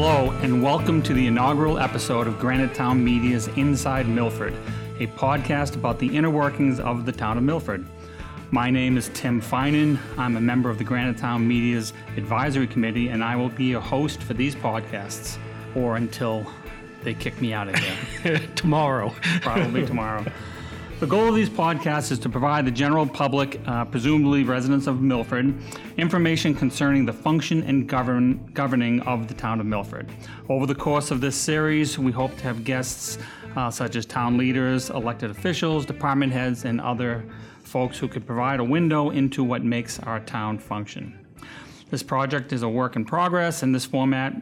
Hello, and welcome to the inaugural episode of Granite Town Media's Inside Milford, a podcast about the inner workings of the town of Milford. My name is Tim Finan. I'm a member of the Granite Town Media's Advisory Committee, and I will be your host for these podcasts, or until they kick me out of here. tomorrow. Probably tomorrow. The goal of these podcasts is to provide the general public, uh, presumably residents of Milford, information concerning the function and govern, governing of the town of Milford. Over the course of this series, we hope to have guests uh, such as town leaders, elected officials, department heads, and other folks who could provide a window into what makes our town function. This project is a work in progress, and this format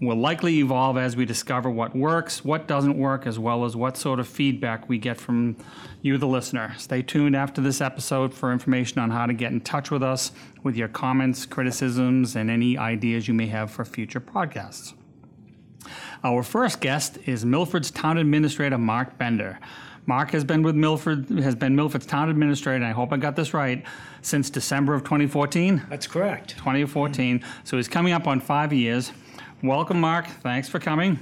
will likely evolve as we discover what works, what doesn't work, as well as what sort of feedback we get from you, the listener. Stay tuned after this episode for information on how to get in touch with us with your comments, criticisms, and any ideas you may have for future podcasts. Our first guest is Milford's Town Administrator, Mark Bender. Mark has been with Milford, has been Milford's town administrator, and I hope I got this right, since December of 2014. That's correct. 2014. So he's coming up on five years. Welcome, Mark. Thanks for coming.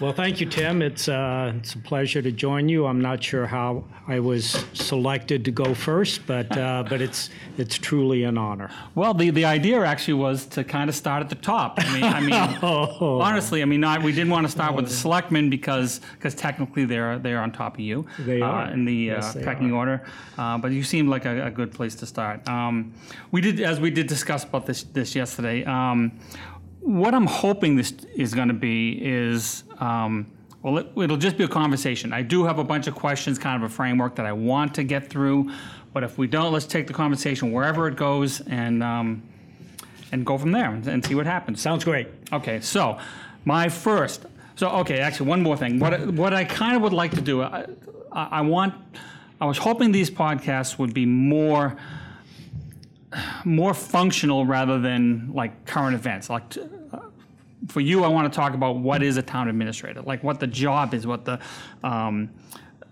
Well, thank you, Tim. It's, uh, it's a pleasure to join you. I'm not sure how I was selected to go first, but, uh, but it's, it's truly an honor. Well, the, the idea actually was to kind of start at the top. I mean, I mean Oh. honestly, I mean, we didn't want to start with the selectmen because because technically they're they're on top of you They uh, are. in the Yes, uh, they pecking order. Uh, but you seemed like a, a good place to start. Um, we did, as we did discuss about this this yesterday. Um, what I'm hoping this is going to be is, um, well, it, it'll just be a conversation. I do have a bunch of questions, kind of a framework that I want to get through, but if we don't, let's take the conversation wherever it goes and um, and go from there and, and see what happens. Sounds great. Okay, so my first. So okay, actually, one more thing. What I- what I kind of would like to do, I, I I want. I was hoping these podcasts would be more more functional rather than like current events. Like t- uh, for you, I want to talk about what is a town administrator, like what the job is, what the um,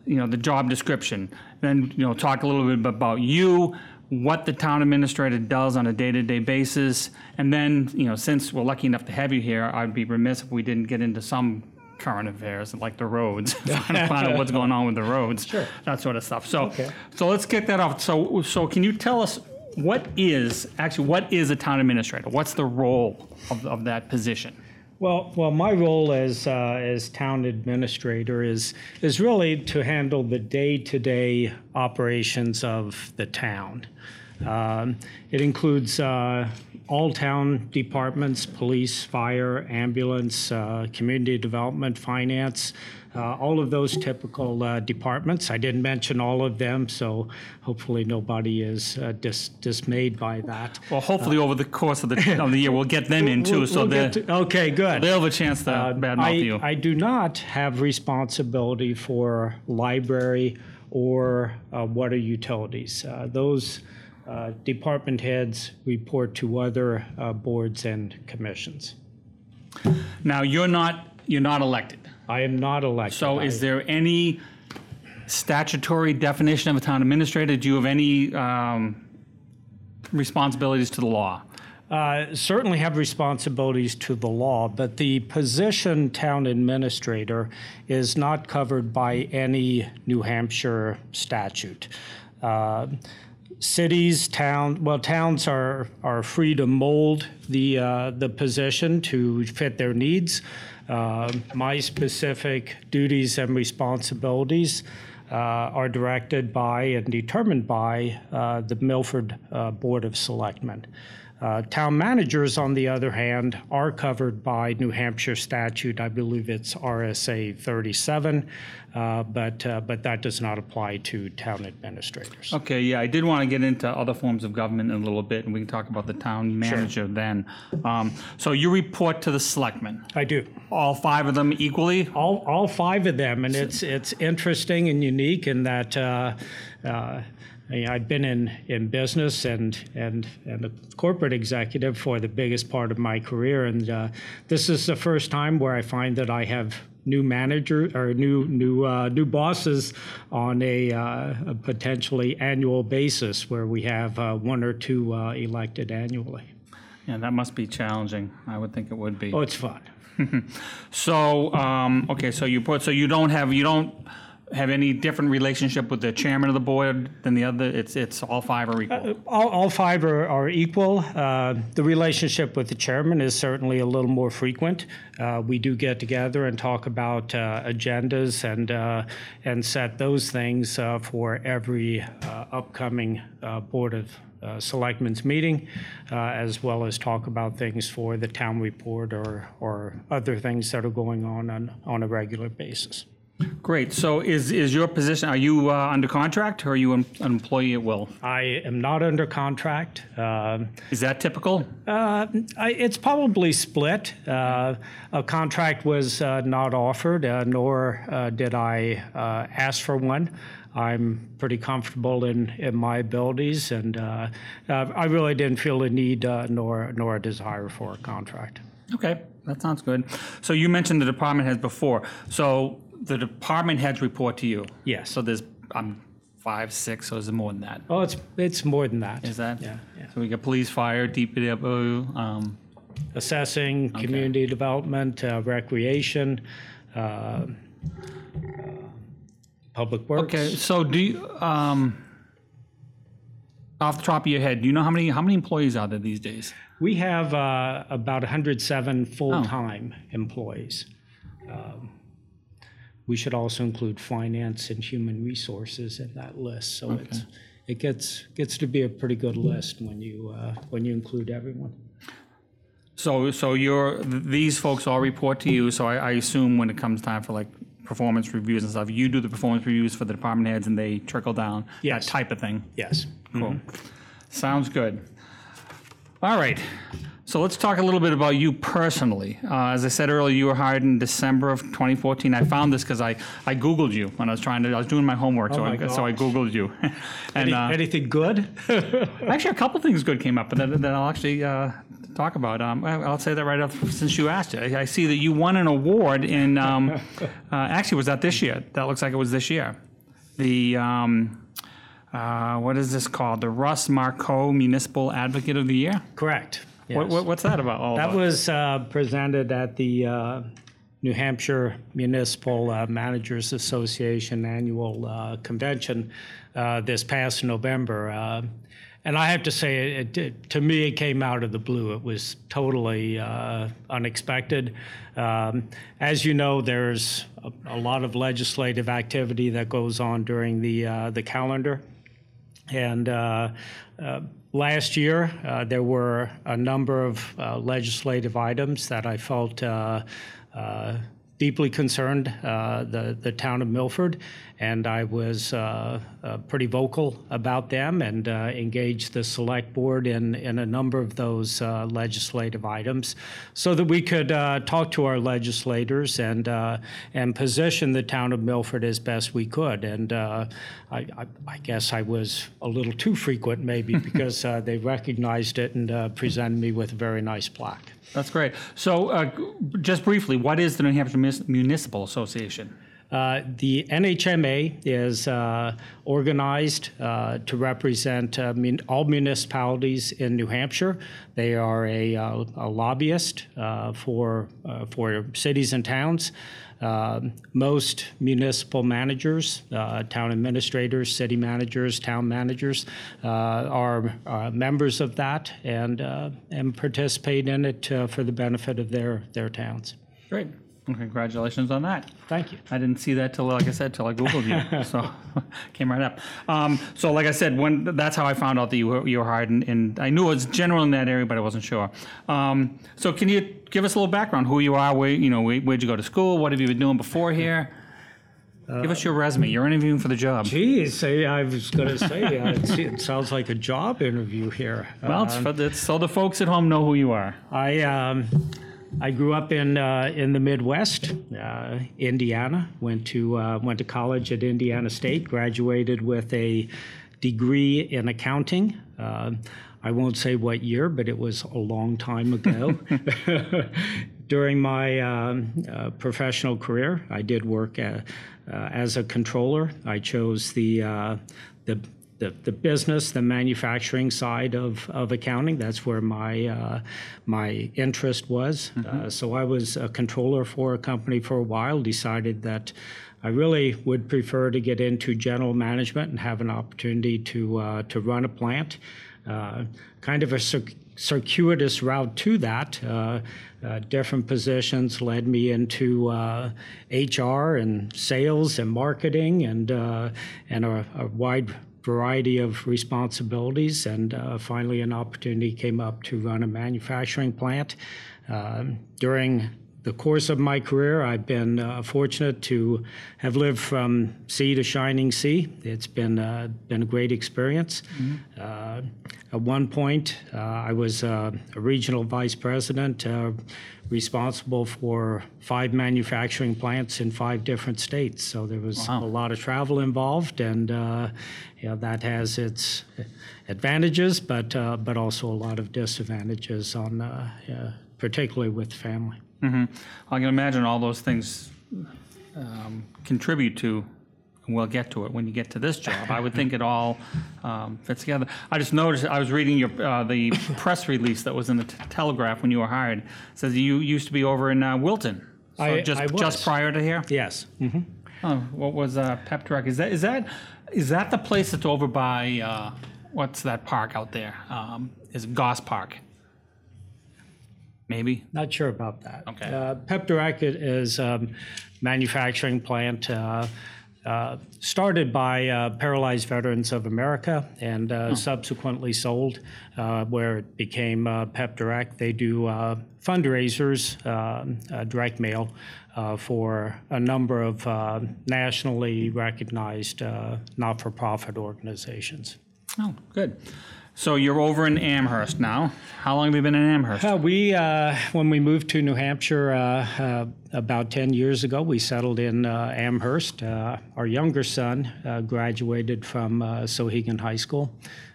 you know the job description. Then you know talk a little bit about you, what the town administrator does on a day-to-day basis, and then you know since we're lucky enough to have you here, I'd be remiss if we didn't get into some current affairs like the roads, find out what's going on with the roads, Sure. that sort of stuff. So Okay. so let's kick that off. So so can you tell us? What is actually what is a town administrator? What's the role of, of that position? Well, well, my role as, uh, as town administrator is, is really to handle the day-to-day operations of the town. Um, It includes uh, all town departments, police, fire, ambulance, uh, community development, finance, uh, all of those typical uh, departments. I didn't mention all of them, so hopefully nobody is uh, dis- dismayed by that. Well, hopefully over the course of the of the year we'll get them in too, We'll- so we'll to- Okay, good. they'll have a chance to badmouth I, you. I do not have responsibility for library or uh, water utilities. Uh, Those uh, department heads report to other uh, boards and commissions. now you're not you're not elected. I am not elected. So I- is there any statutory definition of a town administrator? Do you have any um, responsibilities to the law? Uh, certainly have responsibilities to the law, but the position town administrator is not covered by any New Hampshire statute. Uh, cities, town, well, towns are are free to mold the uh, the position to fit their needs. Uh, my specific duties and responsibilities uh, are directed by and determined by uh, the Milford uh, Board of Selectmen. Uh, Town managers, on the other hand, are covered by New Hampshire statute. I believe it's RSA 37, uh, but, uh, but that does not apply to town administrators. Okay, yeah, I did want to get into other forms of government in a little bit, and we can talk about the town manager then. Um, so you report to the selectmen, I do. all five of them equally? All, all five of them, and it's it's interesting and unique in that uh, uh, I mean, I've been in, in business and and and a corporate executive for the biggest part of my career, and uh, this is the first time where I find that I have new manager or new new uh, new bosses on a, uh, a potentially annual basis, where we have uh, one or two uh, elected annually. Yeah, that must be challenging. I would think it would be. Oh, it's fun. So, um, okay, so you put, so you don't have, you don't have any different relationship with the chairman of the board than the other? It's, it's all five are equal? All, all five are, are equal. Uh, the relationship with the chairman is certainly a little more frequent. Uh, we do get together and talk about uh, agendas and uh, and set those things uh, for every uh, upcoming uh, board of uh, selectmen's meeting, uh, as well as talk about things for the town report or or other things that are going on on, on a regular basis. Great, so is, is your position, are you uh, under contract or are you an an employee at will? I am not under contract. Um, Is that typical? Uh, I, it's probably split. Uh, a contract was uh, not offered, uh, nor uh, did I uh, ask for one. I'm pretty comfortable in, in my abilities, and uh, uh, I really didn't feel a need uh, nor nor a desire for a contract. Okay, that sounds good. So you mentioned the department heads before. So the department heads report to you? Yes. So there's, um, five, six, so is it more than that? Oh, it's it's more than that. Is that? Yeah, yeah. So we got police, fire, DPW, um, Assessing, community development, uh, recreation, uh, uh, public works. okay, so do you, um, off the top of your head, do you know how many, how many employees are there these days? We have uh, about 107 full-time employees. Um, We should also include finance and human resources in that list, so it's, it gets, gets to be a pretty good list when you, uh, when you include everyone. So, so you're, these folks all report to you, so I, I assume when it comes time for like performance reviews and stuff, you do the performance reviews for the department heads and they trickle down? That type of thing? Yes. Cool. Sounds good. All right. So let's talk a little bit about you personally. Uh, as I said earlier, you were hired in December of 2014. I found this because I, I Googled you when I was trying to, I was doing my homework, so, my I, so I. Googled you. and Any- uh, Anything good? actually, a couple things good came up, but that, that I'll actually uh, talk about. Um, I'll say that right off since you asked it. I, I see that you won an award in, um, uh, actually, was that this year? That looks like it was this year. The, um, uh, what is this called? The Russ Marco Municipal Advocate of the Year? Correct. What, yes. what, what's that about? All That about? was uh, presented at the uh, New Hampshire Municipal uh, Managers Association Annual uh, Convention uh, this past November. Uh, And I have to say, it, it, to me, it came out of the blue. It was totally uh, unexpected. Um, as you know, there's a, a lot of legislative activity that goes on during the uh, the calendar. And uh, uh, last year, uh, there were a number of uh, legislative items that I felt uh, uh, deeply concerned uh, the the town of Milford, and I was uh, uh, pretty vocal about them and uh, engaged the select board in in a number of those uh, legislative items, so that we could uh, talk to our legislators and uh, and position the town of Milford as best we could. And uh, I, I, I guess I was a little too frequent, maybe, because uh, they recognized it and uh, presented me with a very nice plaque. That's great. So, uh, just briefly, what is the New Hampshire Municipal Association? Uh, the NHMA is uh, organized uh, to represent uh, mun- all municipalities in New Hampshire. They are a, uh, a lobbyist for for cities and towns. Most municipal managers, town administrators, city managers, town managers are members of that and and participate in it for the benefit of their their towns. Great. Well, congratulations on that. Thank you. I didn't see that till, like I said, till I Googled you. so came right up. Um, so, like I said, when that's how I found out that you were, you were hired, and, and I knew it was general in that area, but I wasn't sure. Um, so, can you give us a little background? Who you are? Where you know? Where, where'd you go to school? What have you been doing before here? give us your resume. You're interviewing for the job. Geez, I I was going to say, uh, it, it sounds like a job interview here. Well, it's, for, it's so the folks at home know who you are. I um, I grew up in uh, in the Midwest, uh, Indiana. Went to uh, went to college at Indiana State. Graduated with a degree in accounting. Uh, I won't say what year, but it was a long time ago. During my um, uh, professional career, I did work uh, uh, as a controller. I chose the uh, the the the, business, the manufacturing side of, of accounting. That's where my uh, my interest was. Uh, so I was a controller for a company for a while. Decided that I really would prefer to get into general management and have an opportunity to uh, to run a plant. Uh, kind of a circ- circuitous route to that. Uh, uh, different positions led me into uh, HR and sales and marketing and uh, and a, a, wide variety of responsibilities. And uh, finally, an opportunity came up to run a manufacturing plant. Um, during the course of my career, I've been uh, fortunate to have lived from sea to shining sea. It's been uh, been a great experience. Mm-hmm. Uh, at one point, uh, I was uh, a regional vice president, uh, responsible for five manufacturing plants in five different states. So there was wow. a lot of travel involved, and you know, that has its advantages, but but also a lot of disadvantages on, particularly with family. Mm-hmm. I can imagine all those things um, contribute to, and we'll get to it when you get to this job. I would think it all um, fits together. I just noticed, I was reading your, uh, the press release that was in the t- Telegraph when you were hired. It says you used to be over in uh, Wilton. So I- just, I was. just prior to here? Yes. hmm Oh, what was uh, Pep Direct? Is that, is that, is that the place that's over by, uh, what's that park out there? Um, Is it Goss Park? Maybe? Not sure about that. Okay. Uh, Pep Direct is a manufacturing plant uh, uh, started by uh, Paralyzed Veterans of America and uh, subsequently sold, uh, where it became uh, Pep Direct. They do uh, fundraisers, uh, uh, direct mail, uh, for a number of uh, nationally recognized uh, not for profit organizations. Oh, good. So you're over in Amherst now. How long have you been in Amherst? Uh, we, uh, when we moved to New Hampshire uh, uh about 10 years ago, we settled in uh, Amherst. Uh, our younger son graduated from Souhegan High School.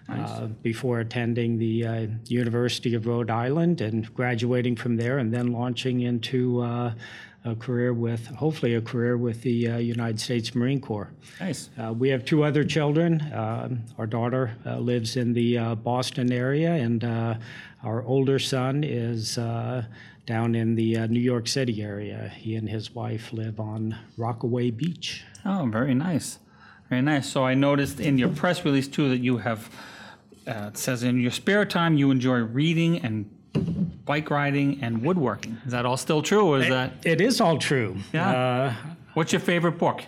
Nice. before attending the University of Rhode Island and graduating from there, and then launching into a career with, hopefully, a career with the uh, United States Marine Corps. Nice. Uh, we have two other children. Um, our daughter uh, lives in the uh, Boston area, and uh, our older son is uh, down in the New York City area. He and his wife live on Rockaway Beach. Oh, very nice. Very nice. So I noticed in your press release, too, that you have, it says in your spare time you enjoy reading and bike riding and woodworking. Is that all still true, or is that? It is all true. Yeah. Uh, What's your favorite book?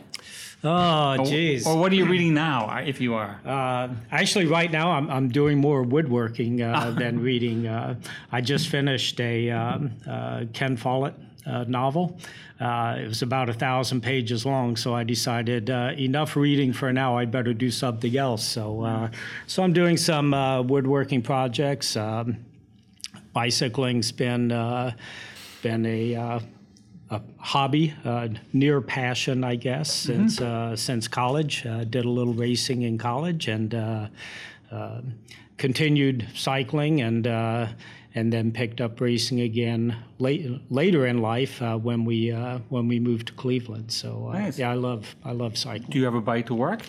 Oh, jeez. Or, or, what are you reading now, if you are? Uh, actually, right now I'm, I'm doing more woodworking uh, than reading. Uh, I just finished a um, uh, Ken Follett uh, novel. Uh, it was about a thousand pages long, so I decided enough reading for now. I'd better do something else. So, so I'm doing some woodworking projects. Um, bicycling's been uh, been a, uh, a hobby, uh, near passion, I guess, mm-hmm. since uh, since college. Uh, did a little racing in college and uh, continued cycling and. and then picked up racing again late, later in life when we when we moved to Cleveland. So nice. yeah, I love I love cycling. Do you have a bike to work?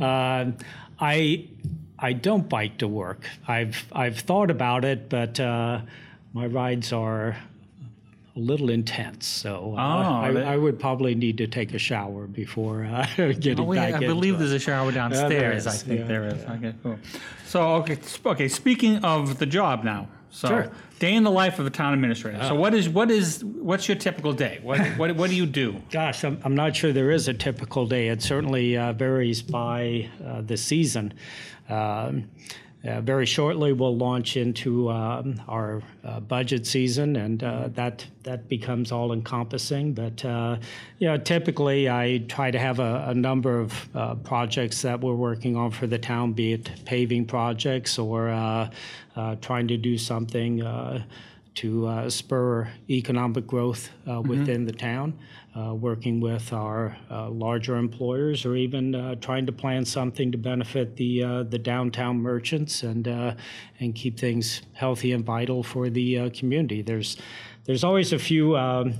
I I don't bike to work. I've I've thought about it, but uh, my rides are a little intense. So uh, oh, I, I, would probably need to take a shower before uh, getting oh, back. I believe it. there's a shower downstairs. I think yeah, there is. Yeah. Okay, cool. So okay, okay. Speaking of the job now, so sure. day in the life of a town administrator. So what is what is what's your typical day? What what, what do you do? Gosh, I'm, I'm not sure there is a typical day. It certainly uh, varies by uh, the season. Um, uh, very shortly, we'll launch into um, our uh, budget season, and uh, that that becomes all encompassing. But uh, you know, typically, I try to have a, a number of uh, projects that we're working on for the town, be it paving projects or uh, trying to do something to spur economic growth mm-hmm. within the town uh, working with our uh, larger employers or even uh, trying to plan something to benefit the uh, the downtown merchants and uh, and keep things healthy and vital for the uh, community. There's there's always a few um,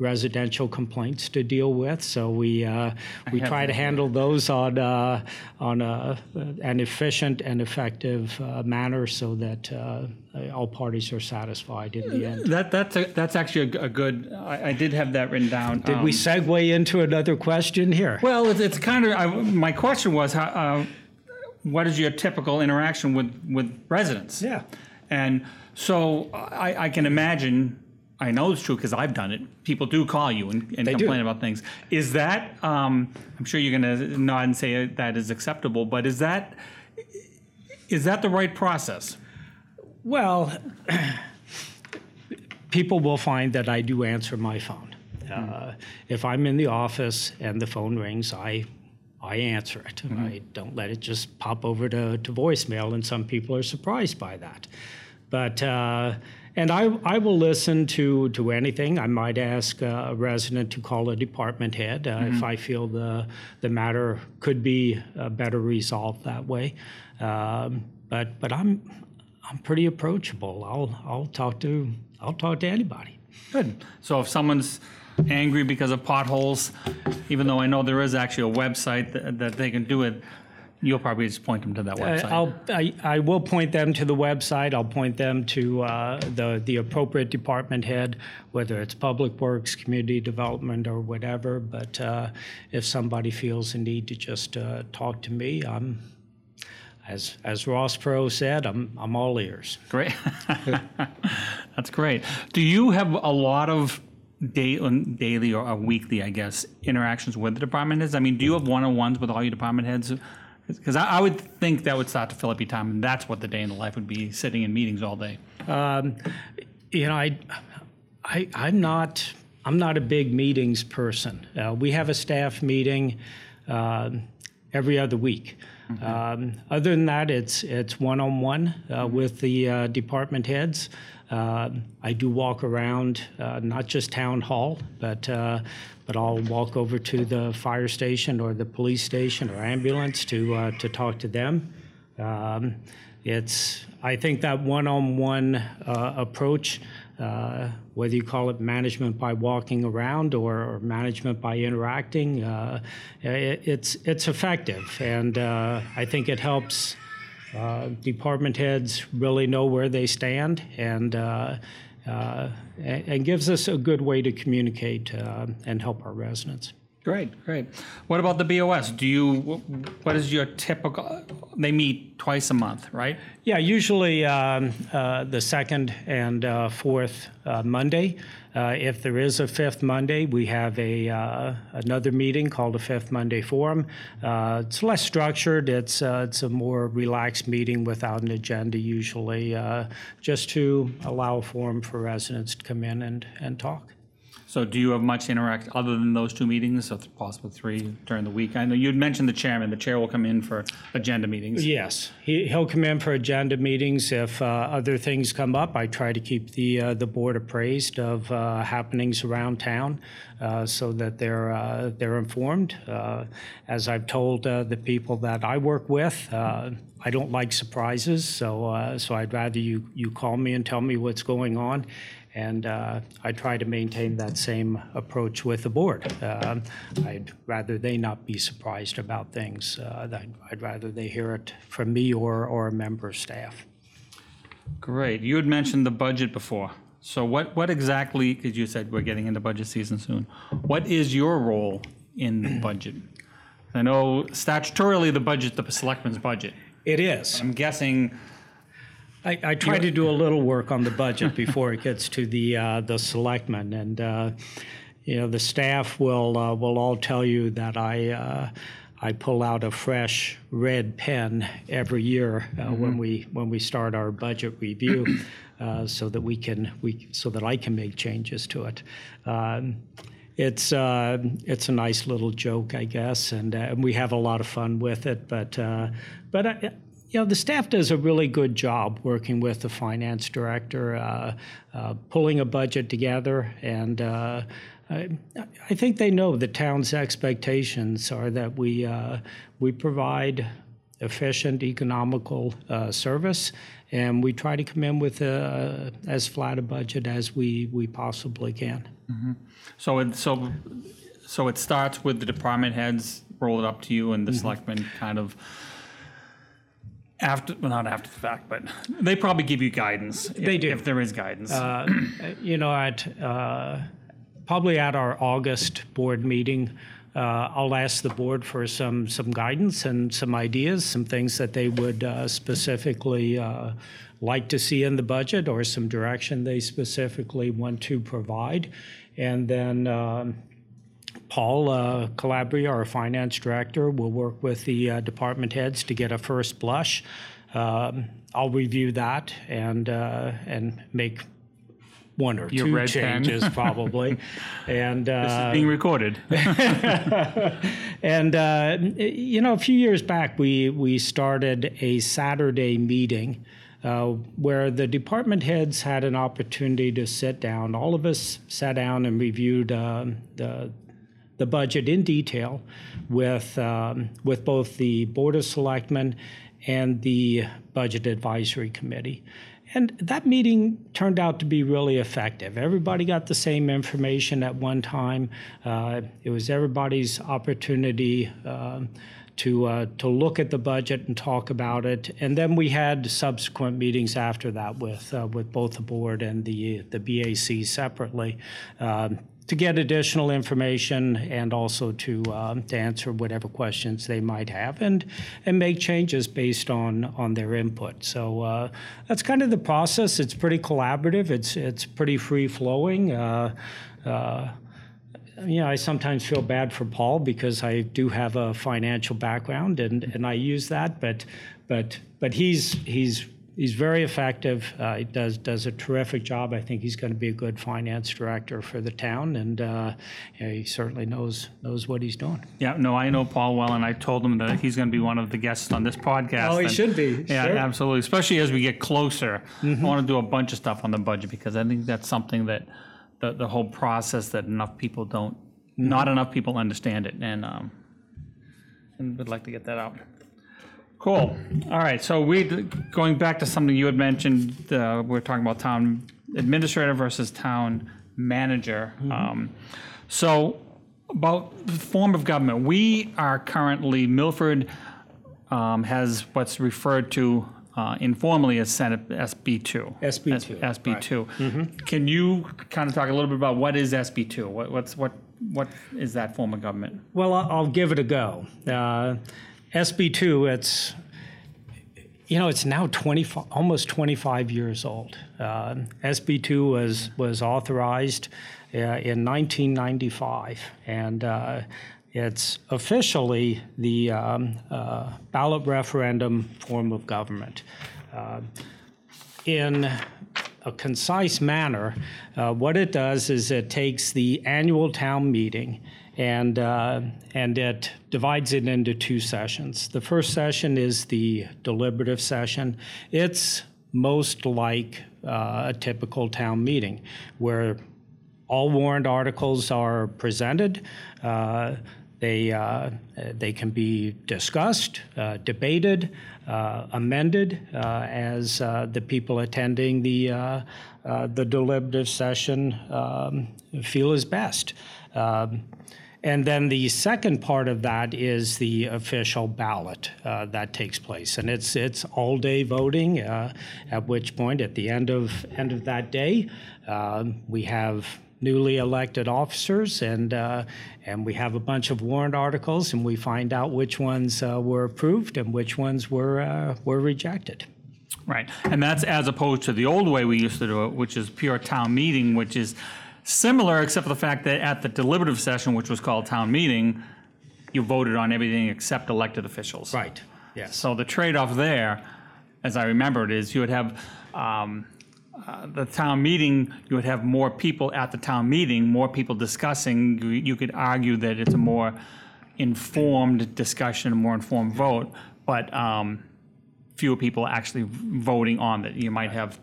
residential complaints to deal with, so we uh, we try to handle those on uh, on a, an efficient and effective uh, manner, so that uh, all parties are satisfied in the end. That that's a, that's actually a, a good. I, I did have that written down. Did we segue into another question here? Well, it's, it's kind of I, my question was how. Uh, what is your typical interaction with, with residents? Yeah. And so I, I can imagine, I know it's true because I've done it. People do call you and, and They do. complain about things. Is that, um, I'm sure you're going to nod and say that is acceptable, but is that, is that the right process? Well, people will find that I do answer my phone. Uh, if I'm in the office and the phone rings, I I answer it. I don't let it just pop over to, to voicemail, and some people are surprised by that. But uh, and I, I will listen to, to anything. I might ask a resident to call a department head uh, if I feel the the matter could be uh, better resolved that way. Um, but but I'm I'm pretty approachable. I'll I'll talk to I'll talk to anybody. Good. So if someone's angry because of potholes, even though I know there is actually a website that, that they can do it, you'll probably just point them to that website. I'll I, I will point them to the website. I'll point them to uh, the the appropriate department head, whether it's public works, community development, or whatever. But uh, if somebody feels a need to just uh, talk to me, I'm. As, as Ross Perot said, I'm, I'm all ears. Great. That's great. Do you have a lot of day, daily or uh, weekly, I guess, interactions with the department heads? I mean, do you have one-on-ones with all your department heads? Because I, I would think that would start to fill up your time, and that's what the day in the life would be, sitting in meetings all day. you know, I, I, I'm not, I'm not a big meetings person. Uh, we have a staff meeting um every other week. Um, other than that, it's it's one on one with the uh, department heads. Um I do walk around, uh, not just town hall, but uh, but I'll walk over to the fire station or the police station or ambulance to uh, to talk to them. Um, it's, I think that one-on-one uh, approach, uh, whether you call it management by walking around or, or management by interacting, it, it's it's effective, and I think it helps uh, department heads really know where they stand and. Uh, uh, and, gives us a good way to communicate uh, and help our residents. Great, great. What about the BOS? Do you, what is your typical, they meet twice a month, right? Yeah, usually um, uh, the second and uh, fourth uh, Monday. Uh, if there is a fifth Monday, we have a uh, another meeting called a Fifth Monday Forum. Uh, it's less structured. It's it's a more relaxed meeting without an agenda usually, just to allow a forum for residents to come in and, and talk. So do you have much interact, other than those two meetings, so possibly three during the week? I know you'd mentioned the chairman. The chair will come in for agenda meetings. Yes, he, he'll come in for agenda meetings. If uh, other things come up, I try to keep the uh, the board appraised of uh, happenings around town, uh, so that they're uh, they're informed. Uh, as I've told the people that I work with, I don't like surprises, so so I'd rather you you call me and tell me what's going on. And uh, I try to maintain that same approach with the board. Um, I'd rather they not be surprised about things. Uh, I'd, I'd rather they hear it from me or, or a member of staff. Great. You had mentioned the budget before. So what, what exactly, because you said we're getting into budget season soon, what is your role in the budget? I know statutorily the budget, the selectman's budget. It is. I'm guessing, I, I try to do a little work on the budget before it gets to the uh, the selectmen, and uh, you know the staff will uh, will all tell you that I. Uh, I pull out a fresh red pen every year uh, when we when we start our budget review, uh, so that we can we so that I can make changes to it. Um, it's uh, it's a nice little joke, I guess, and uh, we have a lot of fun with it. But uh, but I, you know, the staff does a really good job working with the finance director, uh, uh, pulling a budget together, and uh, I, I think they know the town's expectations are that we uh, we provide efficient, economical uh, service, and we try to come in with uh, as flat a budget as we, we possibly can. So it, so, so it starts with the department heads, roll it up to you, Mm-hmm. and the selectmen kind of after, well, not after the fact, but they probably give you guidance. They if- do. If there is guidance. you know, at uh, probably at our August board meeting, uh, I'll ask the board for some some guidance and some ideas, some things that they would uh, specifically uh, like to see in the budget, or some direction they specifically want to provide, and then. Paul uh, Calabria, our finance director, will work with the uh, department heads to get a first blush. Um, I'll review that and uh, and make one or Your two red pen. changes probably. and uh, this is being recorded. and uh, you know, a few years back, we we started a Saturday meeting. Uh, where the department heads had an opportunity to sit down. All of us sat down and reviewed um the the budget in detail with, um, with both the Board of Selectmen and the Budget Advisory Committee. And that meeting turned out to be really effective. Everybody got the same information at one time. Uh, it was everybody's opportunity um, to, uh, to look at the budget and talk about it. And then we had subsequent meetings after that with, uh, with both the board and the, the BAC separately. To get additional information and also to, um, to answer whatever questions they might have and, and make changes based on, on their input. So uh, that's kind of the process. It's pretty collaborative. It's, it's pretty free flowing. Uh, uh, you know, I sometimes feel bad for Paul because I do have a financial background and, and I use that, but but but he's he's he's very effective. Uh, he does does a terrific job. I think he's going to be a good finance director for the town, and uh, know, he certainly knows knows what he's doing. Yeah, no, I know Paul well, and I told him that he's going to be one of the guests on this podcast. Oh, he and- should be, Yeah, sure. absolutely. Especially as we get closer, I want to do a bunch of stuff on the budget because I think that's something that the the whole process that enough people don't, not enough people understand it, and um, and would like to get that out. Cool. All right. So we going back to something you had mentioned. Uh, we're talking about town administrator versus town manager. Um, so about the form of government, we are currently Milford um, has what's referred to uh, informally as Senate SB two. SB2, SB 2 Can you kind of talk a little bit about what is SB two? What, what's what what is that form of government? Well, I'll I'll give it a go. Uh, SB2, it's you know, it's now 25, almost 25 years old. Uh, SB2 was was authorized uh, in 1995, and uh, it's officially the um, uh, ballot referendum form of government. Uh, in a concise manner, uh, what it does is it takes the annual town meeting and uh, and it divides it into two sessions. The first session is the deliberative session. It's most like uh, a typical town meeting, where all warrant articles are presented. Uh, they, uh, they can be discussed, uh, debated, uh, amended as the people attending the, the deliberative session um, feel is best. Um, and then the second part of that is the official ballot uh, that takes place, and it's it's all day voting. Uh, at which point, at the end of end of that day, um, we have newly elected officers, and uh, and we have a bunch of warrant articles, and we find out which ones uh, were approved and which ones were uh, were rejected. Right, and that's as opposed to the old way we used to do it, which is pure town meeting, which is similar, except for the fact that at the deliberative session, which was called town meeting, you voted on everything except elected officials. Right. Yes. So the trade-off there, as I remember it, is you would have um, uh, the town meeting, you would have more people at the town meeting, more people discussing. You, you could argue that it's a more informed discussion, a more informed vote, but um, fewer people actually voting on it. You might have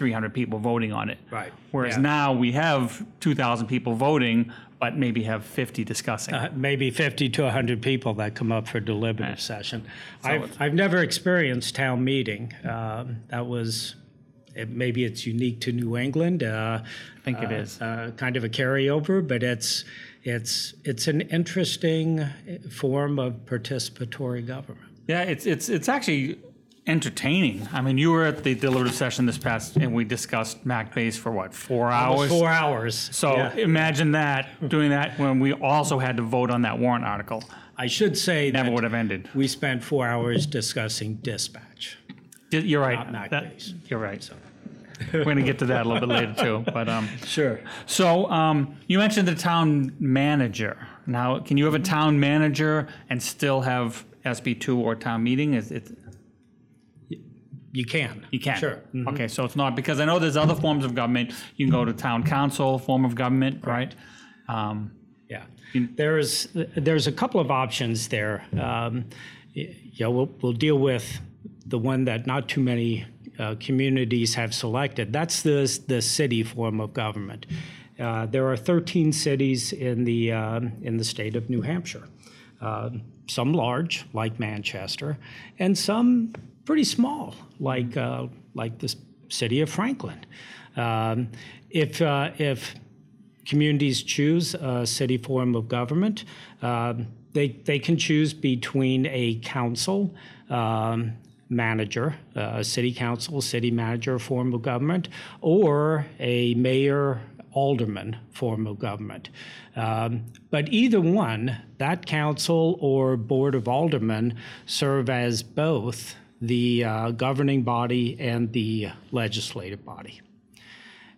300 people voting on it. Right. Whereas Yeah. now we have 2,000 people voting, but maybe have 50 discussing. Uh, maybe 50 to 100 people that come up for deliberative session. I've, I've never experienced town meeting. Um, That was, it- maybe it's unique to New England. I think it is. Kind of a carryover, but it's, it's, it's an interesting form of participatory government. Yeah, it's it's it's actually entertaining. I mean, you were at the deliberative session this past, and we discussed MACC Base for what four hours. Four hours. So Yeah. imagine that doing that when we also had to vote on that warrant article. I should say Never that would have ended. we spent four hours discussing dispatch. Y- You're right. Not Mac That- Base. You're right. We're going to get to that a little bit later too. But um, Sure. so um, you mentioned the town manager. Now, can you have a town manager and still have SB two or town meeting? Is it? You can. You can. Sure. Okay, so it's not because I know there's other forms of government. You can go to town council form of government, right? Um, Yeah, there's, there's a couple of options there. Um, y- You know, we'll, we'll deal with the one that not too many uh, communities have selected. That's the, the city form of government. Uh, There are 13 cities in the, um, in the state of New Hampshire. Uh, Some large, like Manchester, and some pretty small, like, uh, like the city of Franklin. Um, If, uh, if communities choose a city form of government. Um, they, they can choose between a council um, manager, uh, a city council, city manager form of government, or a mayor alderman form of government. Um, but either one, that council or board of aldermen serve as both the uh, governing body and the legislative body.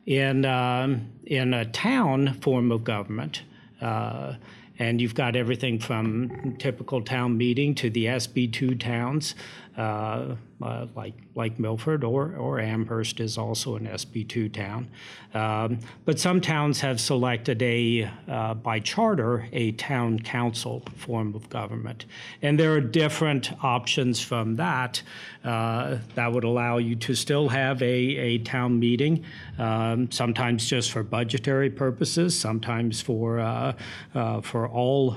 In um, in a town form of government, uh, and you've got everything from typical town meeting to the SB two towns, uh, uh, like like Milford or or Amherst is also an SB two town, um, but some towns have selected a uh, by charter a town council form of government, and there are different options from that uh, that would allow you to still have a a town meeting, um, sometimes just for budgetary purposes, sometimes for uh, uh, for all.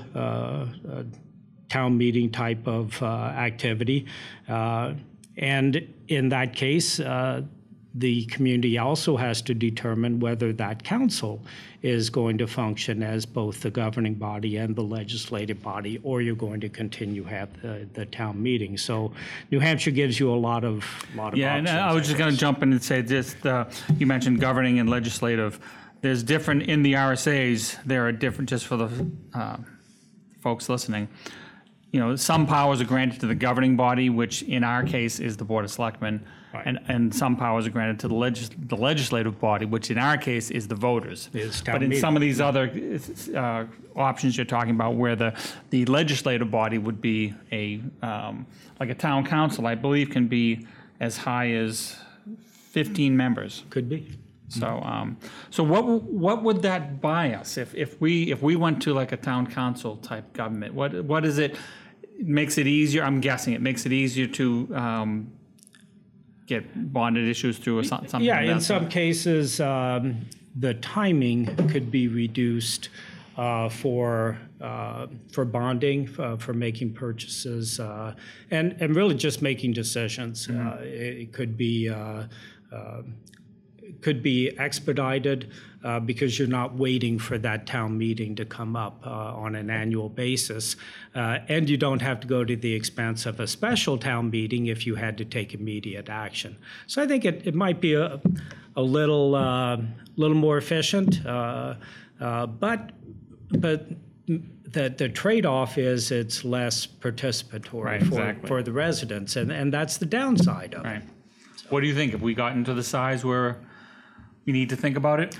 Town meeting type of uh, activity. Uh, and in that case, uh, the community also has to determine whether that council is going to function as both the governing body and the legislative body, or you're going to continue have the, the town meeting. So New Hampshire gives you a lot of lot of Yeah, and options. I was just going to jump in and say just, uh, you mentioned governing and legislative. There's different, in the RSAs, there are different, just for the uh, folks listening. You know, some powers are granted to the governing body, which in our case is the Board of Selectmen. And, and some powers are granted to the legis, the legislative body, which in our case is the voters. Is town But in meeting. some of these other uh, options you're talking about, where the, the legislative body would be a, um, like a town council, I believe can be as high as 15 members. Could be. So, um, so what, what would that buy us if, if we, if we went to like a town council type government? What, what is it, makes it easier, I'm guessing it makes it easier to, um, get bonded issues through or some- something? Yeah, of in that some cases, um, the timing could be reduced uh, for, uh, for bonding, uh, for making purchases, uh, and, and really just making decisions. Uh, It it could be, uh, uh, could be expedited uh, because you're not waiting for that town meeting to come up uh, on an annual basis. Uh, And you don't have to go to the expense of a special town meeting if you had to take immediate action. So I think it, it might be a, a little, uh, little more efficient, uh, uh, but, but the, the trade-off is it's less participatory Right, for, exactly. for the residents, and, and that's the downside of it. Right. What do you think? Have we gotten to the size where we need to think about it?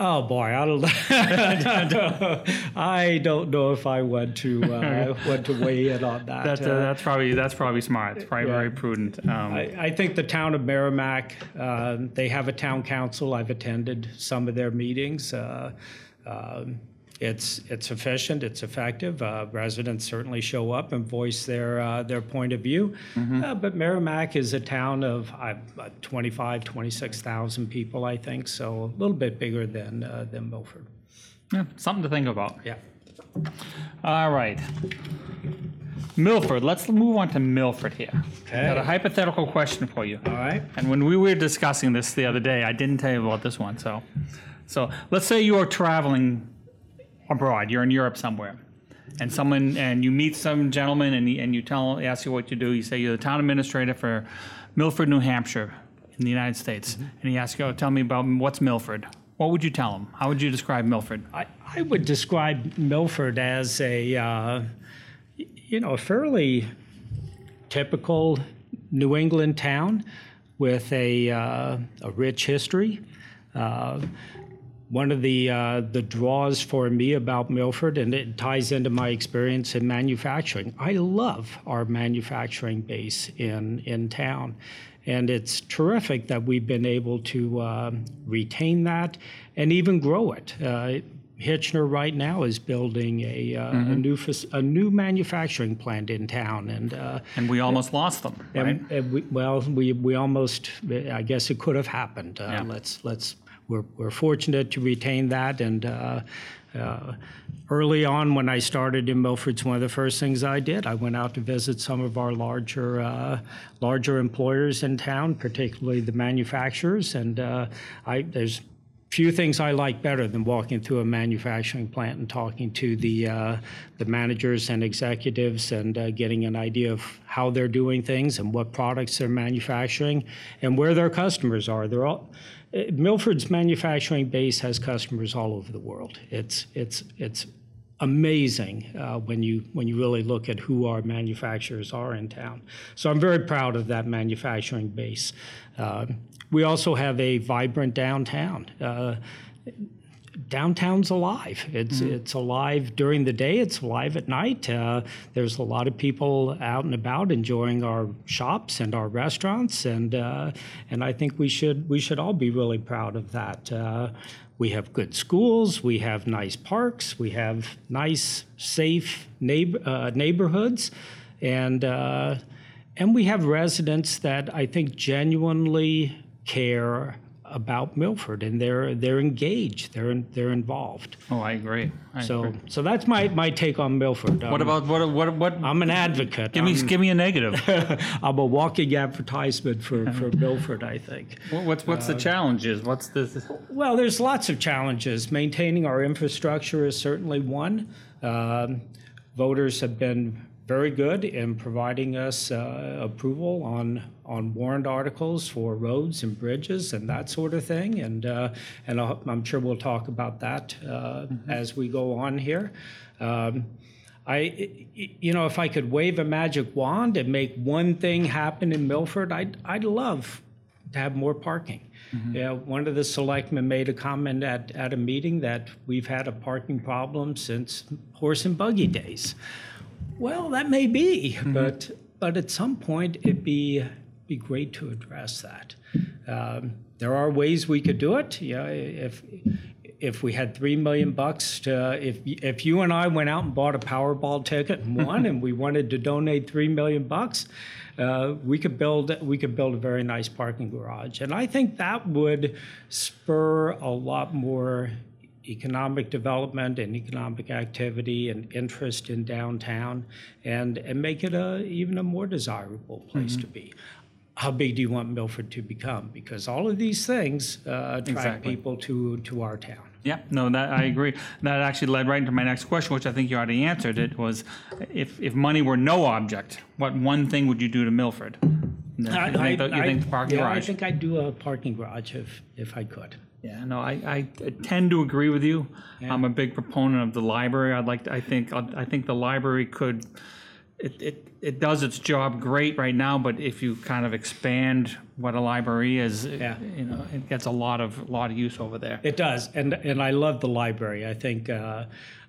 Oh boy, I don't, I don't know. I don't know if I want to uh, want to weigh in on that. That's, uh, that's probably, that's probably smart. It's probably very prudent. Um, I, I think the town of Merrimack, uh, they have a town council. I've attended some of their meetings. Uh, um, it's it's efficient. It's effective. Uh, residents certainly show up and voice their uh, their point of view. Uh, but Merrimack is a town of uh, 25, 26,000 people, I think, so a little bit bigger than uh, than Milford. Yeah, something to think about. Yeah. All right. Milford, let's move on to Milford here. Okay. Got a hypothetical question for you. All right. And when we were discussing this the other day, I didn't tell you about this one. So, so let's say you are traveling abroad. You're in Europe somewhere, and someone and you meet some gentleman, and he, and you tell ask you what you do. You say you're the town administrator for Milford, New Hampshire, in the United States, and he asks you, oh, "Tell me about what's Milford." What would you tell him? How would you describe Milford? I, I would describe Milford as a, uh, you know, a fairly typical New England town with a, uh, a rich history. Uh, one of the uh, the draws for me about Milford, and it ties into my experience in manufacturing. I love our manufacturing base in in town, and it's terrific that we've been able to uh, retain that and even grow it. Uh, Hitchiner right now is building a, uh, a new a new manufacturing plant in town, and uh, And we almost lost them, right? and, and we, well, we, we almost, I guess it could have happened. Uh, Yeah. Let's, let's, we're, we're fortunate to retain that. And uh, uh, early on, when I started in Milford, it's one of the first things I did. I went out to visit some of our larger, uh, larger employers in town, particularly the manufacturers. And uh, I, there's few things I like better than walking through a manufacturing plant and talking to the uh, the managers and executives and uh, getting an idea of how they're doing things and what products they're manufacturing and where their customers are. They're all Milford's manufacturing base has customers all over the world. It's it's it's amazing uh, when you when you really look at who our manufacturers are in town. So I'm very proud of that manufacturing base. Uh, we also have a vibrant downtown. Uh, downtown's alive. It's it's alive during the day. It's alive at night. Uh, there's a lot of people out and about enjoying our shops and our restaurants, and uh, and I think we should we should all be really proud of that. Uh, we have good schools. We have nice parks. We have nice, safe neighbor, uh, neighborhoods, and uh, and we have residents that I think genuinely care about Milford, and they're they're engaged. They're they're involved. Oh, I agree. I So agree. so that's my my take on Milford. What Um, about what what what? I'm an advocate. give me I'm, give me a negative. I'm a walking advertisement for, for Milford, I think. What- what's what's the challenges? What's the Well, there's lots of challenges. Maintaining our infrastructure is certainly one. Um, voters have been very good in providing us uh, approval on on warrant articles for roads and bridges and that sort of thing. And uh, and I'll, I'm sure we'll talk about that uh, as we go on here. Um, I, you know, if I could wave a magic wand and make one thing happen in Milford, I'd, I'd love to have more parking. Yeah, one of the selectmen made a comment at, at a meeting that we've had a parking problem since horse and buggy days. Well, that may be, but but at some point it'd be be great to address that. Um, there are ways we could do it. Yeah, if if we had three million bucks to if if you and I went out and bought a Powerball ticket and won, and we wanted to donate three million bucks, uh, we could build we could build a very nice parking garage, and I think that would spur a lot more economic development and economic activity and interest in downtown, and and make it a even a more desirable place to be. How big do you want Milford to become? Because all of these things uh, attract Exactly. people to to our town. Yeah, no, that I agree. That actually led right into my next question, which I think you already answered. It was, if if money were no object, what one thing would you do to Milford? You think, the, you think the parking yeah, I think I'd do a parking garage if if I could. Yeah, no, I, I tend to agree with you. I'm a big proponent of the library. I'd like. To, I think. I think the library could. It, it it does its job great right now, but if you kind of expand what a library is, it- Yeah. you know, it gets a lot of lot of use over there. It does, and and I love the library. I think uh,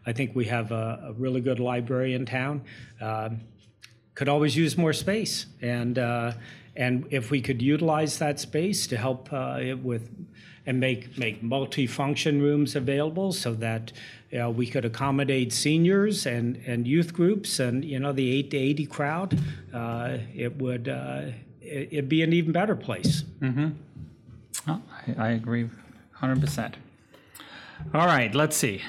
I think we have a, a really good library in town. Um, could always use more space, and uh, and if we could utilize that space to help uh, it with and make make multi-function rooms available so that you know, we could accommodate seniors and and youth groups and you know the eight to eighty crowd, uh, it would. Uh, it- It'd be an even better place. Oh, I, I agree 100%. All right, let's see.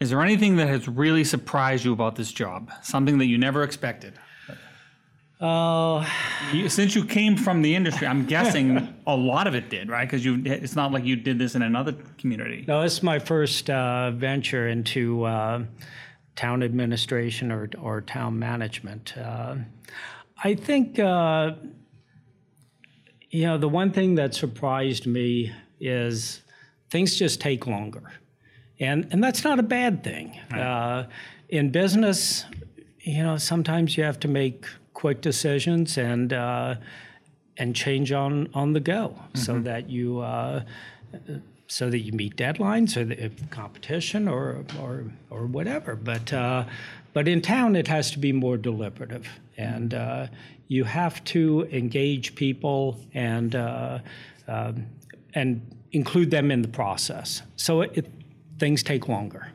Is there anything that has really surprised you about this job? Something that you never expected? Uh, You, since you came from the industry, I'm guessing a lot of it did, right? Because you, it's not like you did this in another community. no, this is my first uh, venture into uh, town administration or, or town management. Uh, I think, uh, you know, the one thing that surprised me is things just take longer. And, and that's not a bad thing. Uh, in business, you know, sometimes you have to make quick decisions and, uh, and change on, on the go so that you, uh, so that you meet deadlines or the competition or, or, or whatever. But, uh, but in town, it has to be more deliberative. And uh, you have to engage people and, uh, um, and include them in the process. So it, it, things take longer.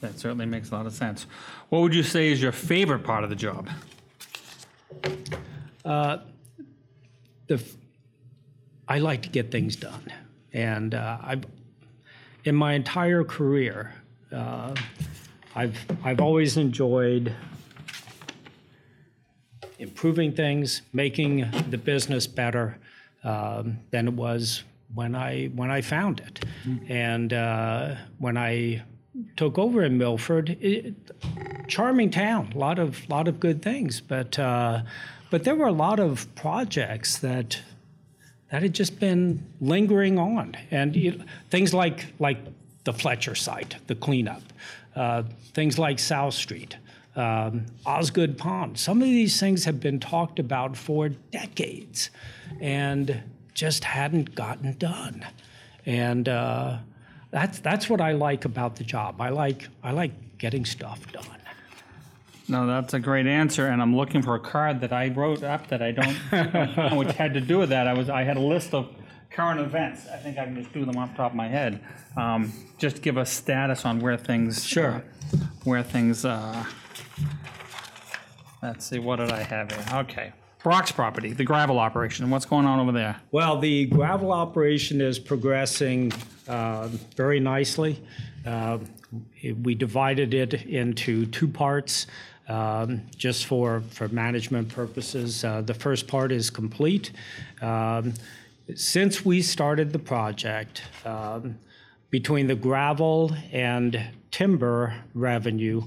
That certainly makes a lot of sense. What would you say is your favorite part of the job? The f- I like to get things done, and uh, I've in my entire career, uh, I've I've always enjoyed improving things, making the business better um, than it was when I when I found it, and uh, when I took over in Milford. It, charming town, a lot of lot of good things, but uh, but there were a lot of projects that that had just been lingering on, and you, things like like the Fletcher site, the cleanup, uh, things like South Street. Um, Osgood Pond. Some of these things have been talked about for decades and just hadn't gotten done. And uh, that's, that's what I like about the job. I like, I like getting stuff done. No, that's a great answer, and I'm looking for a card that I wrote up that I don't know which had to do with that. I was I had a list of current events. I think I can just do them off the top of my head. Um, just give us status on where things Sure. where things. Uh, let's see, what did I have here? Okay, Brox property, the gravel operation. What's going on over there? Well, the gravel operation is progressing uh, very nicely. Uh, We divided it into two parts um, just for, for management purposes. Uh, The first part is complete. Um, Since we started the project, um, between the gravel and timber revenue,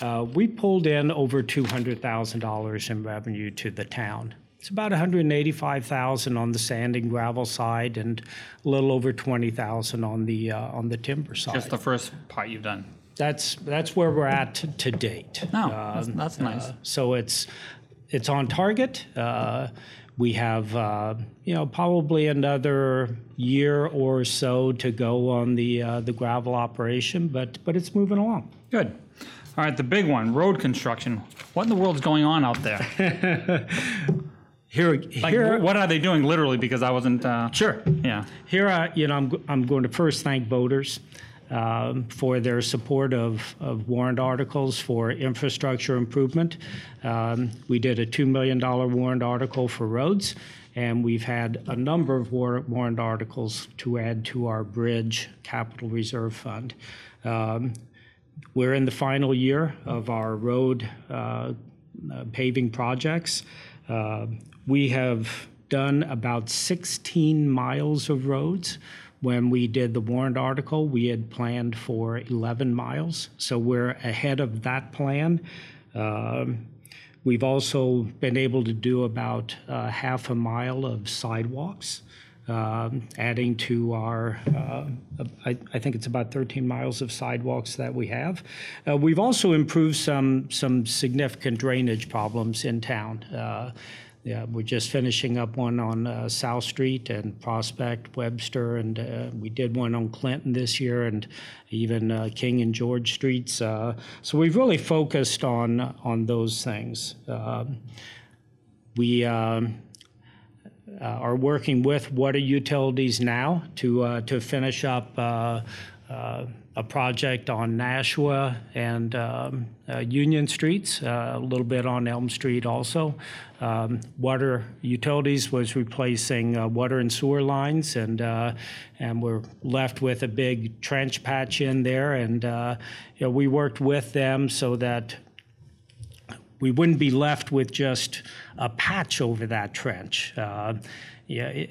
uh, we pulled in over $200,000 in revenue to the town. It's about 185,000 on the sand and gravel side and a little over 20,000 on the, uh, on the timber side. Just the first part you've done. That's, that's where we're at t- to date. No, that's, that's nice. Uh, So it's, it's on target. Uh, We have, uh, you know, probably another year or so to go on the, uh, the gravel operation, but, but it's moving along. Good. All right, the big one, road construction. What in the world's going on out there? Here, Like, here, what are they doing? Literally, because I wasn't. Uh, sure. Yeah. Here, I, you know, I'm, I'm going to first thank voters um, for their support of, of warrant articles for infrastructure improvement. Um, we did a $2 million warrant article for roads, and we've had a number of war- warrant articles to add to our bridge capital reserve fund. Um, we're in the final year of our road uh, uh, paving projects. Uh, We have done about 16 miles of roads. When we did the warrant article, we had planned for 11 miles, so we're ahead of that plan. Um, We've also been able to do about uh, half a mile of sidewalks, um, adding to our, uh, I I think it's about 13 miles of sidewalks that we have. Uh, We've also improved some, some significant drainage problems in town. Yeah, we're just finishing up one on uh, South Street and Prospect, Webster, and uh, we did one on Clinton this year, and even uh, King and George Streets. Uh, so we've really focused on on those things. Um, we um, uh, are working with water utilities now to uh, to finish up a project on Nashua and um, uh, Union Streets, uh, a little bit on Elm Street also. Um, water utilities was replacing uh, water and sewer lines, and uh, and we're left with a big trench patch in there. And uh, you know, we worked with them so that we wouldn't be left with just a patch over that trench. Uh, yeah. It,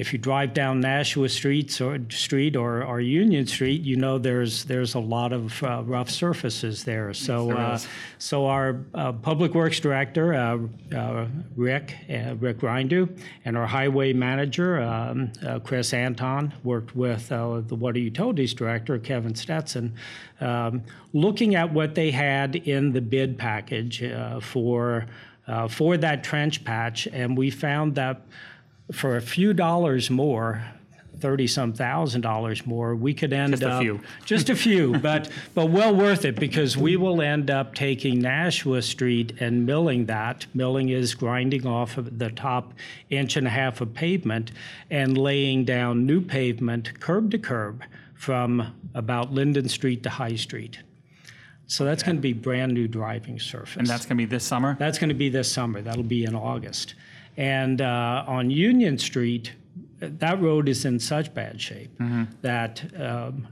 if you drive down Nashua Streets or Street or, or Union Street, you know there's there's a lot of uh, rough surfaces there. So uh, so our uh, public works director uh, uh, Rick uh, Rick Riendeau and our highway manager um, uh, Chris Anton worked with uh, the water utilities director Kevin Stetson, um, looking at what they had in the bid package uh, for uh, for that trench patch, and we found that for a few dollars more, thirty some thousand dollars more, we could end Just a few. just a few, but but well worth it because we will end up taking Nashua Street and milling that. Milling is grinding off of the top inch and a half of pavement and laying down new pavement curb to curb from about Linden Street to High Street. So that's going to be brand new driving surface. And that's going to be this summer? That's going to be this summer. That'll be in August. And uh, on Union Street, that road is in such bad shape that um,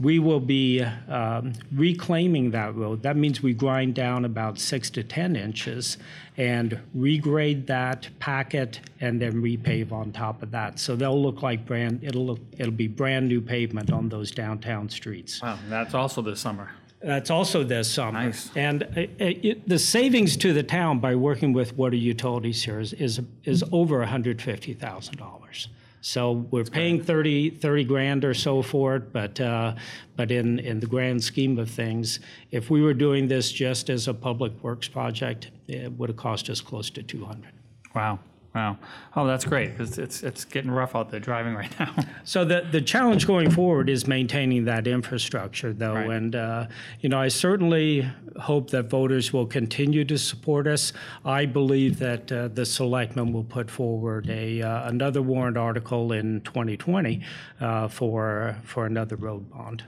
we will be um, reclaiming that road. That means we grind down about six to 10 inches and regrade that, pack it, and then repave on top of that. So they'll look like brand, it'll look, it'll be brand new pavement on those downtown streets. Wow, that's also this summer. That's also this summer. Nice. And uh, it, the savings to the town by working with water utilities here is, is, is over $150,000. So we're paying 30, 30 grand or so for it, but, uh, but in, in the grand scheme of things, if we were doing this just as a public works project, it would have cost us close to 200. Wow, wow. Oh, that's great, because it's, it's getting rough out there driving right now. So the, the challenge going forward is maintaining that infrastructure, though. Right. And, uh, you know, I certainly hope that voters will continue to support us. I believe that uh, the selectmen will put forward a, uh, another warrant article in 2020 uh, for, for another road bond.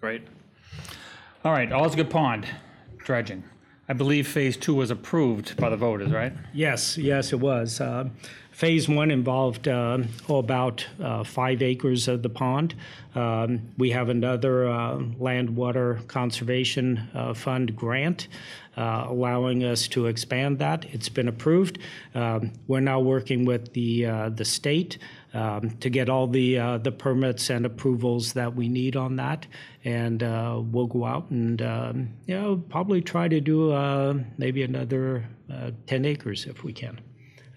Great. All right, Osgood Pond, dredging. I believe phase two was approved by the voters, right? Yes, yes, it was. Uh, Phase one involved uh, oh, about uh, five acres of the pond. Um, We have another uh, Land Water Conservation uh, Fund grant uh, allowing us to expand that. It's been approved. Um, We're now working with the, uh, the state um, to get all the, uh, the permits and approvals that we need on that. And uh, we'll go out and, um, you know, probably try to do uh, maybe another uh, 10 acres if we can.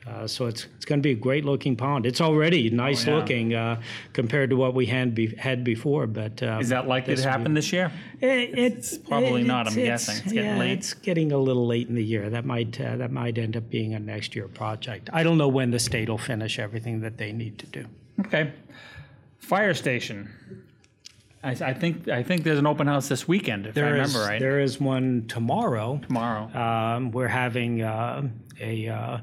Uh, so it's, it's going to be a great looking pond. It's already nice Oh, yeah. looking uh, compared to what we had, be, had before. But uh, Is that likely to happen this year? it, it's probably not, I'm guessing. It's getting yeah, late. It's getting a little late in the year. That might uh, that might end up being a next year project. I don't know when the state will finish everything that they need to do. Okay. Fire station. I, I think, I think there's an open house this weekend, if I There is- remember right. There is one tomorrow. Tomorrow. Um, we're having uh, a. Uh,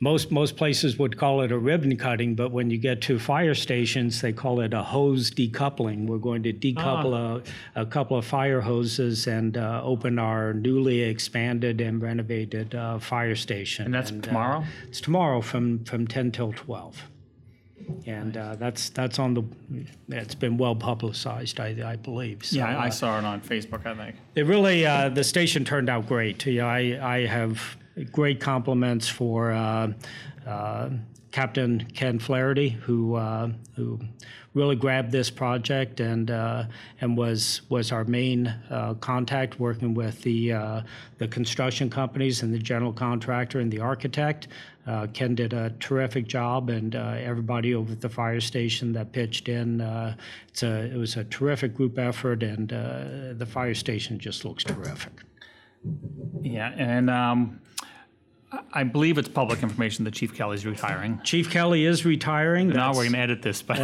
most most places would call it a ribbon cutting, but when you get to fire stations, they call it a hose decoupling. We're going to decouple a, a couple of fire hoses and uh, open our newly expanded and renovated uh, fire station. And that's uh, tomorrow? it's tomorrow from from ten till twelve. And uh, that's that's on the. It's been well publicized, I, I believe. So, Yeah, I, I uh, saw it on Facebook, I think. it really, uh, the station turned out great. You know, I, I have great compliments for uh, uh, Captain Ken Flaherty, who uh, who really grabbed this project and and was was our main contact, working with the the construction companies and the general contractor and the architect. Uh, Ken did a terrific job, and uh, everybody over at the fire station that pitched in. Uh, it's a, it was a terrific group effort, and the fire station just looks terrific. Yeah, and um, I- believe it's public information that Chief Kelly's retiring. Chief Kelly is retiring. Now we're going to edit this, but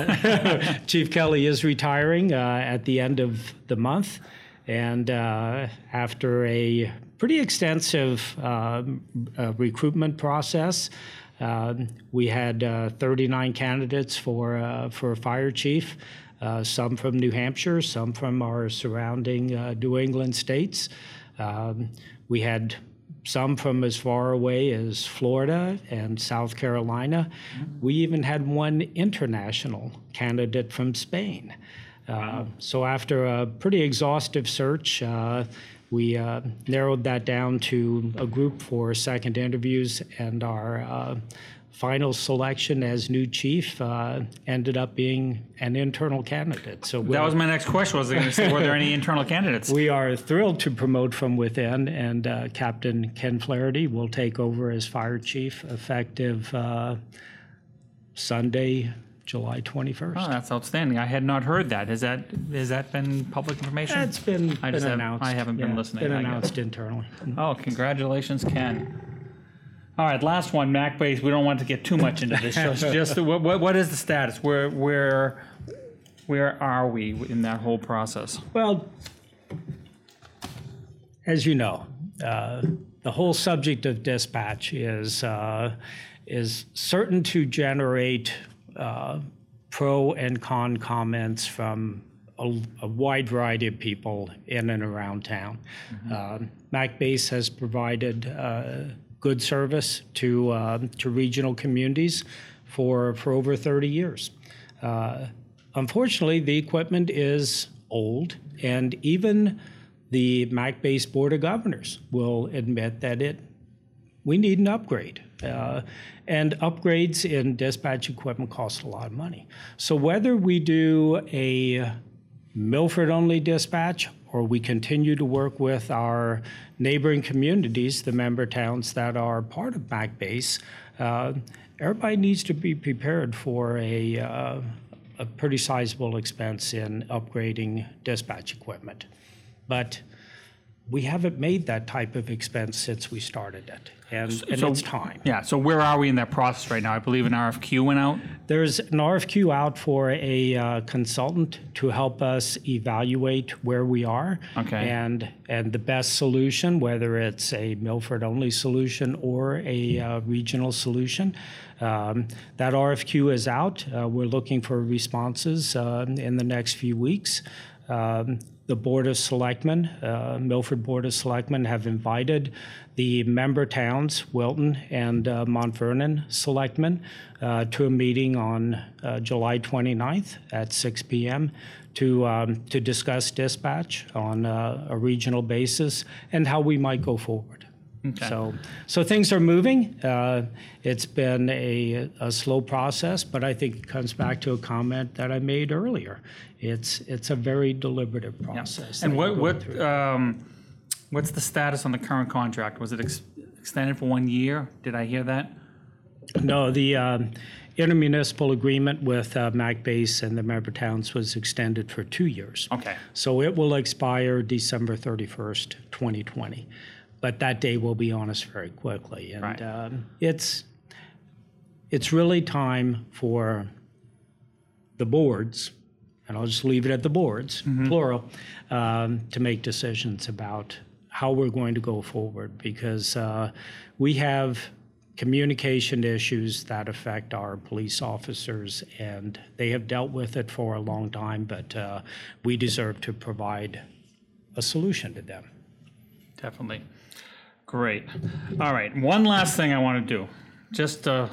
Chief Kelly is retiring uh, at the end of the month. And uh, after a pretty extensive um, uh, recruitment process, Um, we had uh, 39 candidates for uh, for fire chief, uh, some from New Hampshire, some from our surrounding uh, New England states. Um, we had some from as far away as Florida and South Carolina. We even had one international candidate from Spain. Uh, so after a pretty exhaustive search, uh, we uh, narrowed that down to a group for second interviews, and our uh, final selection as new chief uh, ended up being an internal candidate. So That was my next question. Was going to say, were there any internal candidates? we are thrilled to promote from within, and uh, Captain Ken Flaherty will take over as fire chief effective uh, Sunday, July 21st. Oh, that's outstanding. I had not heard that. Has that has that been public information? It's been, I been announced. I haven't been listening, Been I guess. announced internally. Oh, congratulations, Ken. All right, last one, MACC Base. We don't want to get too much into this. Just, just what, what, what is the status? Where, where, where are we in that whole process? Well, as you know, uh, the whole subject of dispatch is uh, is certain to generate uh, pro and con comments from a, a wide variety of people in and around town. Um, MACC Base has provided uh, good service to uh, to regional communities for for over 30 years. Uh, unfortunately, the equipment is old, and even the MACC Base Board of Governors will admit that it we need an upgrade. Uh, and upgrades in dispatch equipment cost a lot of money. So whether we do a Milford only dispatch or we continue to work with our neighboring communities, the member towns that are part of MACC Base, uh, everybody needs to be prepared for a, uh, a pretty sizable expense in upgrading dispatch equipment. But we haven't made that type of expense since we started it, and, and So- it's time. Yeah, so where are we in that process right now? I believe an RFQ went out. There's an RFQ out for a uh, consultant to help us evaluate where we are. Okay. And, and the best solution, whether it's a Milford-only solution or a uh, regional solution. Um, That RFQ is out. Uh, We're looking for responses uh, in the next few weeks. Um, The Board of Selectmen, uh, Milford Board of Selectmen, have invited the member towns, Wilton and uh, Mont Vernon Selectmen, uh, to a meeting on uh, July 29th at 6 PM to, um, to discuss dispatch on uh, a regional basis and how we might go forward. So, so things are moving. Uh, It's been a, a slow process, but I think it comes back to a comment that I made earlier. It's, it's a very deliberative process. And what, what, um, what's the status on the current contract? Was it ex- extended for one year? Did I hear that? No, the um, intermunicipal agreement with uh, MACC Base and the member towns was extended for two years. Okay. So it will expire December 31st, 2020. But that day will be on us very quickly. And Right. um, it's, it's really time for the boards, and I'll just leave it at the boards, plural, um, to make decisions about how we're going to go forward because uh, we have communication issues that affect our police officers, and they have dealt with it for a long time, but uh, we deserve to provide a solution to them. Definitely. Great. All right, one last thing I want to do, just to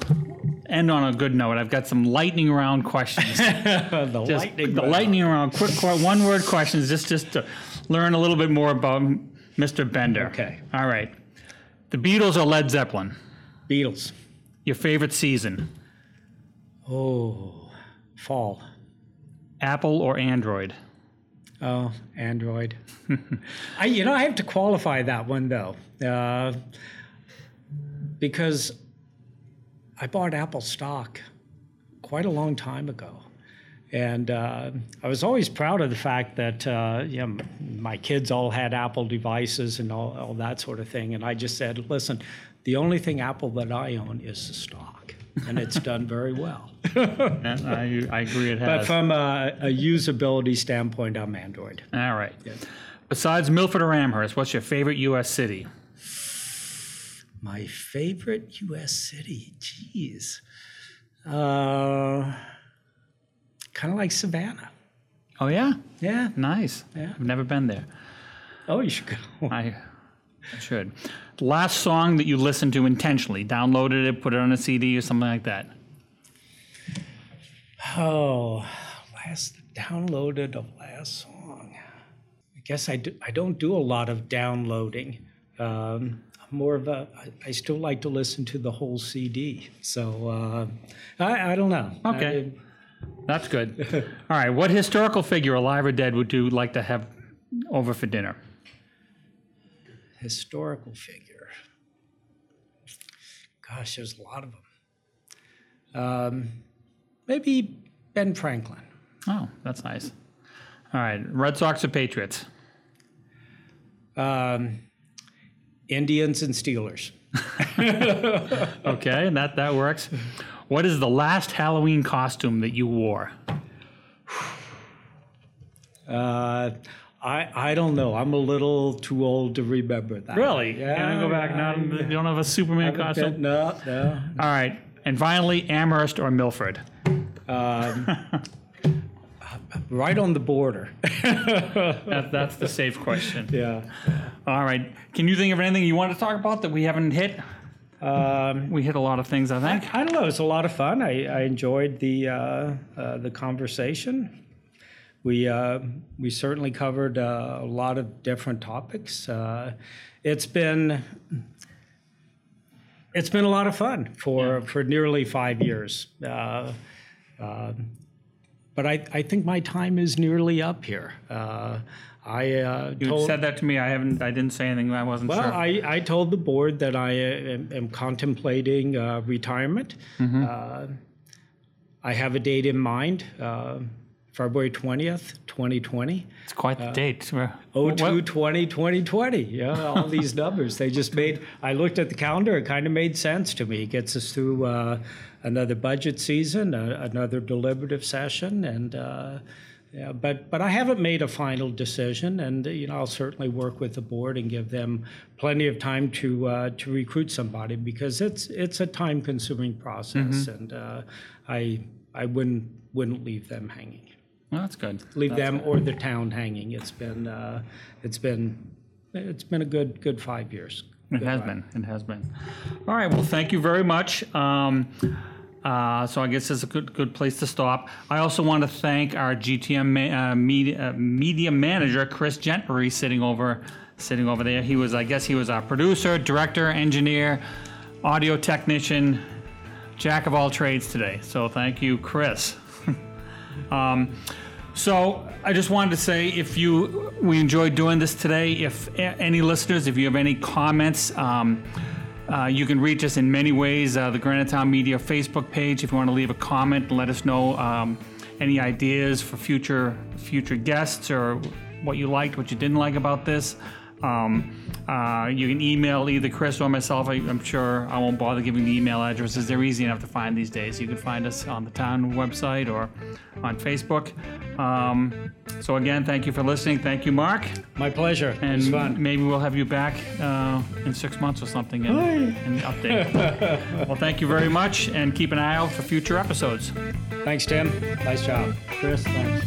end on a good note. I've got some lightning round questions. the Just the lightning round, quick, que- one-word questions, just just to learn a little bit more about Mr. Bender. Okay. All right. The Beatles or Led Zeppelin? Beatles. Your favorite season? Oh, fall. Apple or Android? Oh, Android. I, you know, I have to qualify that one though, uh, because I bought Apple stock quite a long time ago, and uh, I was always proud of the fact that uh, you know, my kids all had Apple devices and all, all that sort of thing, and I just said, listen, the only thing Apple that I own is the stock, and it's done very well. Yeah, I, I agree it has. But from a, a usability standpoint, I'm Android. All right. Besides Milford or Amherst, what's your favorite U.S. city? My favorite U.S. city, jeez. Uh, kind of like Savannah. Oh yeah, Yeah. nice. Yeah. I've never been there. Oh, you should go. I should. Last song that you listened to intentionally, downloaded it, put it on a CD or something like that. Oh, last downloaded of last song. I guess I, do, I don't do a lot of downloading. Um, I'm more of a, I, I still like to listen to the whole CD. So uh, I, I don't know. Okay. That's good. All right. What historical figure, alive or dead, would you like to have over for dinner? Historical figure. Gosh, there's a lot of them. Um, maybe Ben Franklin. Oh, that's nice. All right. Red Sox or Patriots? Um, Indians and Steelers. Okay, and that that works. What is the last Halloween costume that you wore? Uh, I I don't know. I'm a little too old to remember that. Really? Yeah. Can I go back now? You don't have a Superman costume? No, no. All right. And finally, Amherst or Milford? Right on the border. That, that's the safe question. yeah. All right. Can you think of anything you want to talk about that we haven't hit? Um, We hit a lot of things, I think. I don't know. It's a lot of fun. I, I enjoyed the uh, uh, the conversation. We uh, we certainly covered uh, a lot of different topics. Uh, it's been it's been a lot of fun for for nearly five years. Uh, um, but I, I think my time is nearly up here. Uh, I uh, You told, said that to me. I haven't. I didn't say anything. I wasn't well, sure. I, I told the board that I uh, am, am contemplating uh, retirement. Mm-hmm. Uh, I have a date in mind, uh, February 20th, 2020. it's quite the date. We're- 02 20 2020. Yeah, all these numbers. They just made, I looked at the calendar, it kind of made sense to me. It gets us through uh, another budget season, uh, another deliberative session, and uh, yeah, but but I haven't made a final decision, and you know I'll certainly work with the board and give them plenty of time to uh, to recruit somebody because it's it's a time consuming process, and uh, I I wouldn't wouldn't leave them hanging Well, that's good. leave them or the town hanging. It's been, uh, it's been, it's been a good, good five years. It has been. It has been. All right. Well, thank you very much. Um, uh, so I guess it's a good good place to stop. I also want to thank our GTM ma- uh, media, uh, media manager Chris Gentry sitting over sitting over there. He was, I guess, he was our producer, director, engineer, audio technician, jack of all trades today. So thank you, Chris. Um, so I just wanted to say, if you we enjoyed doing this today, if a- any listeners, if you have any comments, um, uh, you can reach us in many ways. Uh, the Granite Town Media Facebook page, if you want to leave a comment and let us know um, any ideas for future future guests or what you liked, what you didn't like about this. Um, uh, you can email either Chris or myself. I, I'm sure I won't bother giving the email addresses. They're easy enough to find these days. You can find us on the town website or on Facebook. Um, so again, thank you for listening. Thank you, Mark. My pleasure. It And was fun. maybe we'll have you back uh, in six months or something and, and update. well, thank you very much, and keep an eye out for future episodes. Thanks, Tim. Nice job. Chris, thanks.